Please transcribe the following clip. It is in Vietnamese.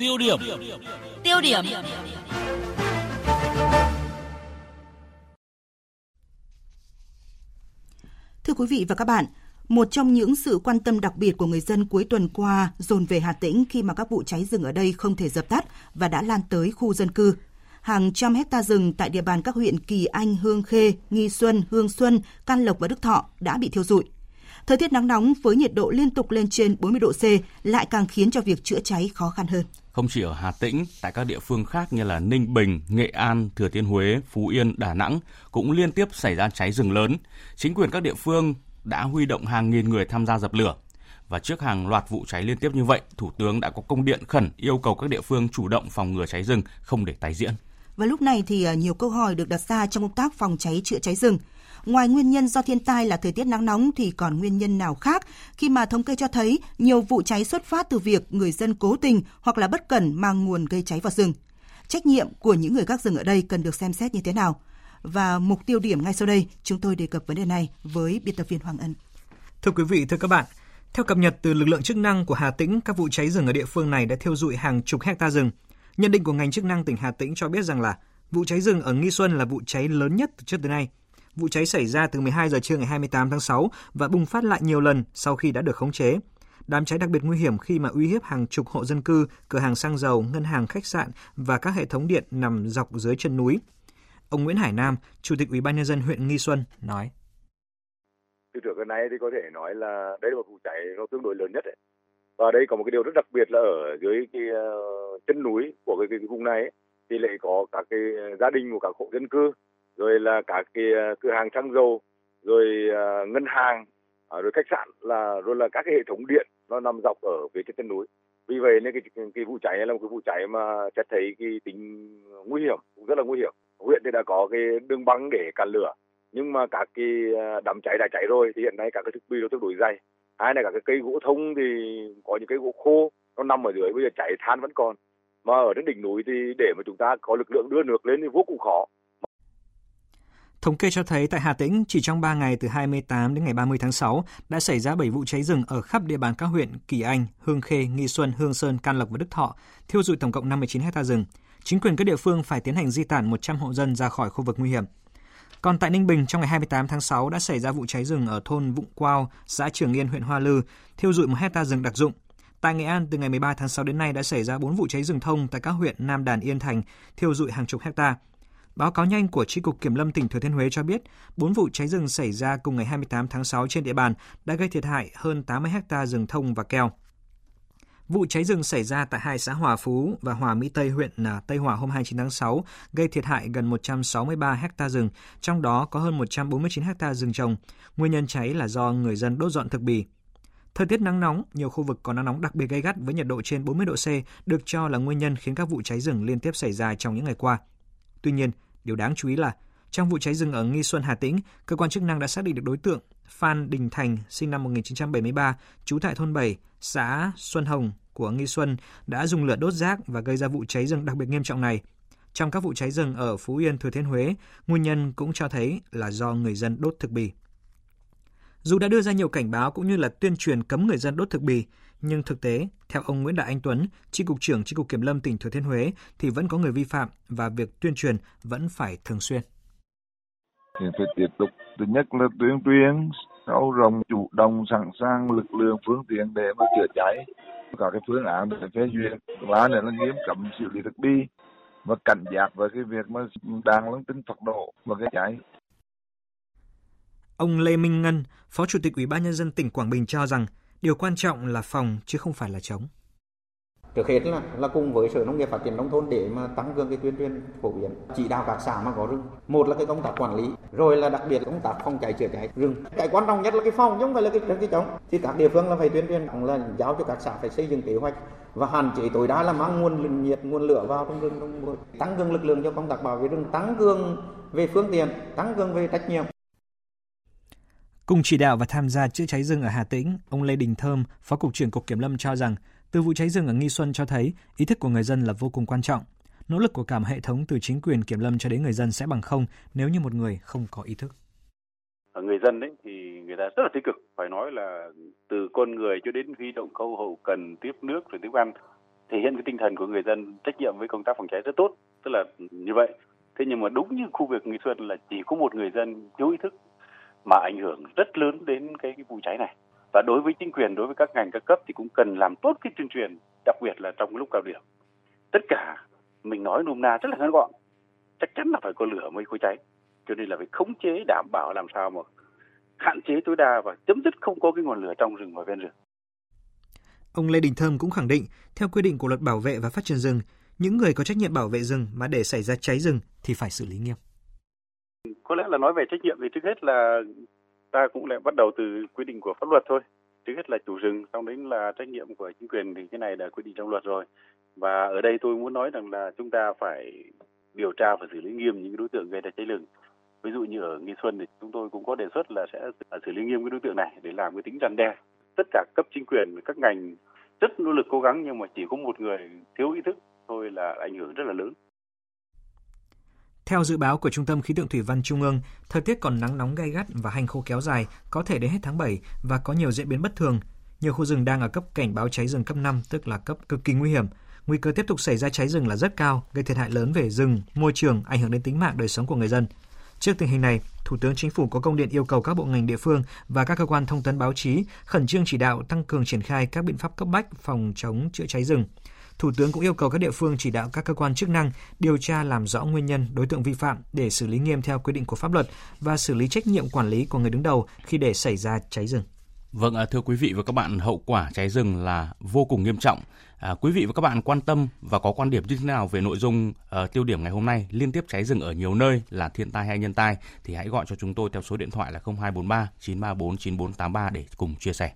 Tiêu điểm. Tiêu điểm. Thưa quý vị và các bạn, một trong những sự quan tâm đặc biệt của người dân cuối tuần qua dồn về Hà Tĩnh khi mà các vụ cháy rừng ở đây không thể dập tắt và đã lan tới khu dân cư. Hàng trăm hecta rừng tại địa bàn các huyện Kỳ Anh, Hương Khê, Nghi Xuân, Hương Xuân, Can Lộc và Đức Thọ đã bị thiêu rụi. Thời tiết nắng nóng với nhiệt độ liên tục lên trên 40 độ C lại càng khiến cho việc chữa cháy khó khăn hơn. Không chỉ ở Hà Tĩnh, tại các địa phương khác như là Ninh Bình, Nghệ An, Thừa Thiên Huế, Phú Yên, Đà Nẵng cũng liên tiếp xảy ra cháy rừng lớn. Chính quyền các địa phương đã huy động hàng nghìn người tham gia dập lửa. Và trước hàng loạt vụ cháy liên tiếp như vậy, Thủ tướng đã có công điện khẩn yêu cầu các địa phương chủ động phòng ngừa cháy rừng, không để tái diễn. Và lúc này thì à, nhiều câu hỏi được đặt ra trong công tác phòng cháy chữa cháy rừng. Ngoài nguyên nhân do thiên tai là thời tiết nắng nóng thì còn nguyên nhân nào khác khi mà thống kê cho thấy nhiều vụ cháy xuất phát từ việc người dân cố tình hoặc là bất cẩn mang nguồn gây cháy vào rừng. Trách nhiệm của những người gác rừng ở đây cần được xem xét như thế nào? Và mục tiêu điểm ngay sau đây, chúng tôi đề cập vấn đề này với biên tập viên Hoàng Ân. Thưa quý vị, thưa các bạn, theo cập nhật từ lực lượng chức năng của Hà Tĩnh, các vụ cháy rừng ở địa phương này đã thiêu dụi hàng chục hecta rừng. Nhận định của ngành chức năng tỉnh Hà Tĩnh cho biết rằng là vụ cháy rừng ở Nghi Xuân là vụ cháy lớn nhất từ trước tới nay. Vụ cháy xảy ra từ 12 giờ trưa ngày 28 tháng 6 và bùng phát lại nhiều lần sau khi đã được khống chế. Đám cháy đặc biệt nguy hiểm khi mà uy hiếp hàng chục hộ dân cư, cửa hàng xăng dầu, ngân hàng, khách sạn và các hệ thống điện nằm dọc dưới chân núi. Ông Nguyễn Hải Nam, Chủ tịch Ủy ban nhân dân huyện Nghi Xuân nói: Từ trước đến nay thì có thể nói là đây là một vụ cháy nó tương đối lớn nhất đấy. Và đây có một cái điều rất đặc biệt là ở dưới cái uh, chân núi của cái, cái, cái vùng này ấy, thì lại có các cái ờ, gia đình của các hộ dân cư rồi là các cái ờ, cửa hàng xăng dầu rồi uh, ngân hàng rồi khách sạn là rồi là các cái hệ thống điện nó nằm dọc ở phía trên chân núi. Vì vậy nên cái, cái vụ cháy này là một cái vụ cháy mà sẽ thấy cái tính nguy hiểm cũng rất là nguy hiểm. Huyện thì đã có cái đường băng để cản lửa nhưng mà các cái à, đám cháy đã cháy rồi thì hiện nay các cái thực bị nó tương đối dày hai là các cái cây gỗ thông thì có những cây gỗ khô nó nằm ở dưới bây giờ cháy than vẫn còn mà ở trên đỉnh núi thì để mà chúng ta có lực lượng đưa nước lên thì vô cùng khó Thống kê cho thấy tại Hà Tĩnh, chỉ trong 3 ngày từ 28 đến ngày 30 tháng 6 đã xảy ra 7 vụ cháy rừng ở khắp địa bàn các huyện Kỳ Anh, Hương Khê, Nghi Xuân, Hương Sơn, Can Lộc và Đức Thọ, thiêu dụi tổng cộng 59 hecta rừng. Chính quyền các địa phương phải tiến hành di tản 100 hộ dân ra khỏi khu vực nguy hiểm. Còn tại Ninh Bình, trong ngày 28 tháng 6 đã xảy ra vụ cháy rừng ở thôn Vụng Quao, xã Trường Yên, huyện Hoa Lư, thiêu dụi một hecta rừng đặc dụng. Tại Nghệ An, từ ngày 13 tháng 6 đến nay đã xảy ra 4 vụ cháy rừng thông tại các huyện Nam Đàn, Yên Thành, thiêu dụi hàng chục hecta. Báo cáo nhanh của Tri cục Kiểm lâm tỉnh Thừa Thiên Huế cho biết, 4 vụ cháy rừng xảy ra cùng ngày 28 tháng 6 trên địa bàn đã gây thiệt hại hơn 80 hecta rừng thông và keo. Vụ cháy rừng xảy ra tại hai xã Hòa Phú và Hòa Mỹ Tây huyện à, Tây Hòa hôm 29 tháng 6 gây thiệt hại gần 163 ha rừng, trong đó có hơn 149 ha rừng trồng. Nguyên nhân cháy là do người dân đốt dọn thực bì. Thời tiết nắng nóng, nhiều khu vực có nắng nóng đặc biệt gay gắt với nhiệt độ trên 40 độ C được cho là nguyên nhân khiến các vụ cháy rừng liên tiếp xảy ra trong những ngày qua. Tuy nhiên, điều đáng chú ý là trong vụ cháy rừng ở Nghi Xuân, Hà Tĩnh, cơ quan chức năng đã xác định được đối tượng Phan Đình Thành, sinh năm 1973, trú tại thôn 7, xã Xuân Hồng của Nghi Xuân đã dùng lửa đốt rác và gây ra vụ cháy rừng đặc biệt nghiêm trọng này. Trong các vụ cháy rừng ở Phú Yên, Thừa Thiên Huế, nguyên nhân cũng cho thấy là do người dân đốt thực bì. Dù đã đưa ra nhiều cảnh báo cũng như là tuyên truyền cấm người dân đốt thực bì, nhưng thực tế, theo ông Nguyễn Đại Anh Tuấn, Tri cục trưởng Tri cục Kiểm lâm tỉnh Thừa Thiên Huế thì vẫn có người vi phạm và việc tuyên truyền vẫn phải thường xuyên. Thì phải tiếp tục thứ nhất là tuyên truyền, sau rồng chủ động sẵn sàng lực lượng phương tiện để mà chữa cháy cả cái phương án để phê duyệt lá này là nghiêm cấm xử lý thực bi và cảnh giác với cái việc mà đang lớn tính phật độ và cái cháy Ông Lê Minh Ngân, Phó Chủ tịch Ủy ban nhân dân tỉnh Quảng Bình cho rằng điều quan trọng là phòng chứ không phải là chống. Trước hết là, là cùng với Sở Nông nghiệp Phát triển Nông thôn để mà tăng cường cái tuyên truyền phổ biến, chỉ đạo các xã mà có rừng. Một là cái công tác quản lý, rồi là đặc biệt công tác phòng cháy chữa cháy rừng. Cái quan trọng nhất là cái phòng chứ không phải là cái, cái chống. Thì các địa phương là phải tuyên truyền là giáo cho các xã phải xây dựng kế hoạch và hạn chế tối đa là mang nguồn nhiệt, nguồn lửa vào trong rừng, trong tăng cường lực lượng cho công tác bảo vệ rừng, tăng cường về phương tiện, tăng cường về trách nhiệm. Cùng chỉ đạo và tham gia chữa cháy rừng ở Hà Tĩnh, ông Lê Đình Thơm, Phó Cục trưởng Cục Kiểm lâm cho rằng, từ vụ cháy rừng ở Nghi Xuân cho thấy ý thức của người dân là vô cùng quan trọng. Nỗ lực của cả một hệ thống từ chính quyền kiểm lâm cho đến người dân sẽ bằng không nếu như một người không có ý thức. Ở người dân đấy thì người ta rất là tích cực, phải nói là từ con người cho đến huy động câu hậu cần tiếp nước rồi tiếp ăn thể hiện cái tinh thần của người dân trách nhiệm với công tác phòng cháy rất tốt tức là như vậy thế nhưng mà đúng như khu vực nghi xuân là chỉ có một người dân thiếu ý thức mà ảnh hưởng rất lớn đến cái, cái vụ cháy này và đối với chính quyền đối với các ngành các cấp thì cũng cần làm tốt cái tuyên truyền đặc biệt là trong lúc cao điểm. Tất cả mình nói nôm na rất là ngắn gọn chắc chắn là phải có lửa mới có cháy. Cho nên là phải khống chế đảm bảo làm sao mà hạn chế tối đa và chấm dứt không có cái nguồn lửa trong rừng và ven rừng. Ông Lê Đình Thơm cũng khẳng định, theo quy định của luật bảo vệ và phát triển rừng, những người có trách nhiệm bảo vệ rừng mà để xảy ra cháy rừng thì phải xử lý nghiêm. Có lẽ là nói về trách nhiệm thì trước hết là ta cũng lại bắt đầu từ quy định của pháp luật thôi. Trước hết là chủ rừng, xong đến là trách nhiệm của chính quyền thì cái này là quy định trong luật rồi. Và ở đây tôi muốn nói rằng là chúng ta phải điều tra và xử lý nghiêm những đối tượng gây ra cháy rừng. Ví dụ như ở Nghi Xuân thì chúng tôi cũng có đề xuất là sẽ à, xử lý nghiêm cái đối tượng này để làm cái tính răn đe. Tất cả cấp chính quyền, các ngành rất nỗ lực cố gắng nhưng mà chỉ có một người thiếu ý thức thôi là ảnh hưởng rất là lớn. Theo dự báo của Trung tâm Khí tượng Thủy văn Trung ương, thời tiết còn nắng nóng gay gắt và hành khô kéo dài, có thể đến hết tháng 7 và có nhiều diễn biến bất thường. Nhiều khu rừng đang ở cấp cảnh báo cháy rừng cấp 5, tức là cấp cực kỳ nguy hiểm. Nguy cơ tiếp tục xảy ra cháy rừng là rất cao, gây thiệt hại lớn về rừng, môi trường, ảnh hưởng đến tính mạng đời sống của người dân. Trước tình hình này, Thủ tướng Chính phủ có công điện yêu cầu các bộ ngành địa phương và các cơ quan thông tấn báo chí khẩn trương chỉ đạo tăng cường triển khai các biện pháp cấp bách phòng chống chữa cháy rừng. Thủ tướng cũng yêu cầu các địa phương chỉ đạo các cơ quan chức năng điều tra làm rõ nguyên nhân đối tượng vi phạm để xử lý nghiêm theo quy định của pháp luật và xử lý trách nhiệm quản lý của người đứng đầu khi để xảy ra cháy rừng. Vâng, à, thưa quý vị và các bạn, hậu quả cháy rừng là vô cùng nghiêm trọng. À, quý vị và các bạn quan tâm và có quan điểm như thế nào về nội dung uh, tiêu điểm ngày hôm nay liên tiếp cháy rừng ở nhiều nơi là thiên tai hay nhân tai thì hãy gọi cho chúng tôi theo số điện thoại là 0243 934 9483 để cùng chia sẻ.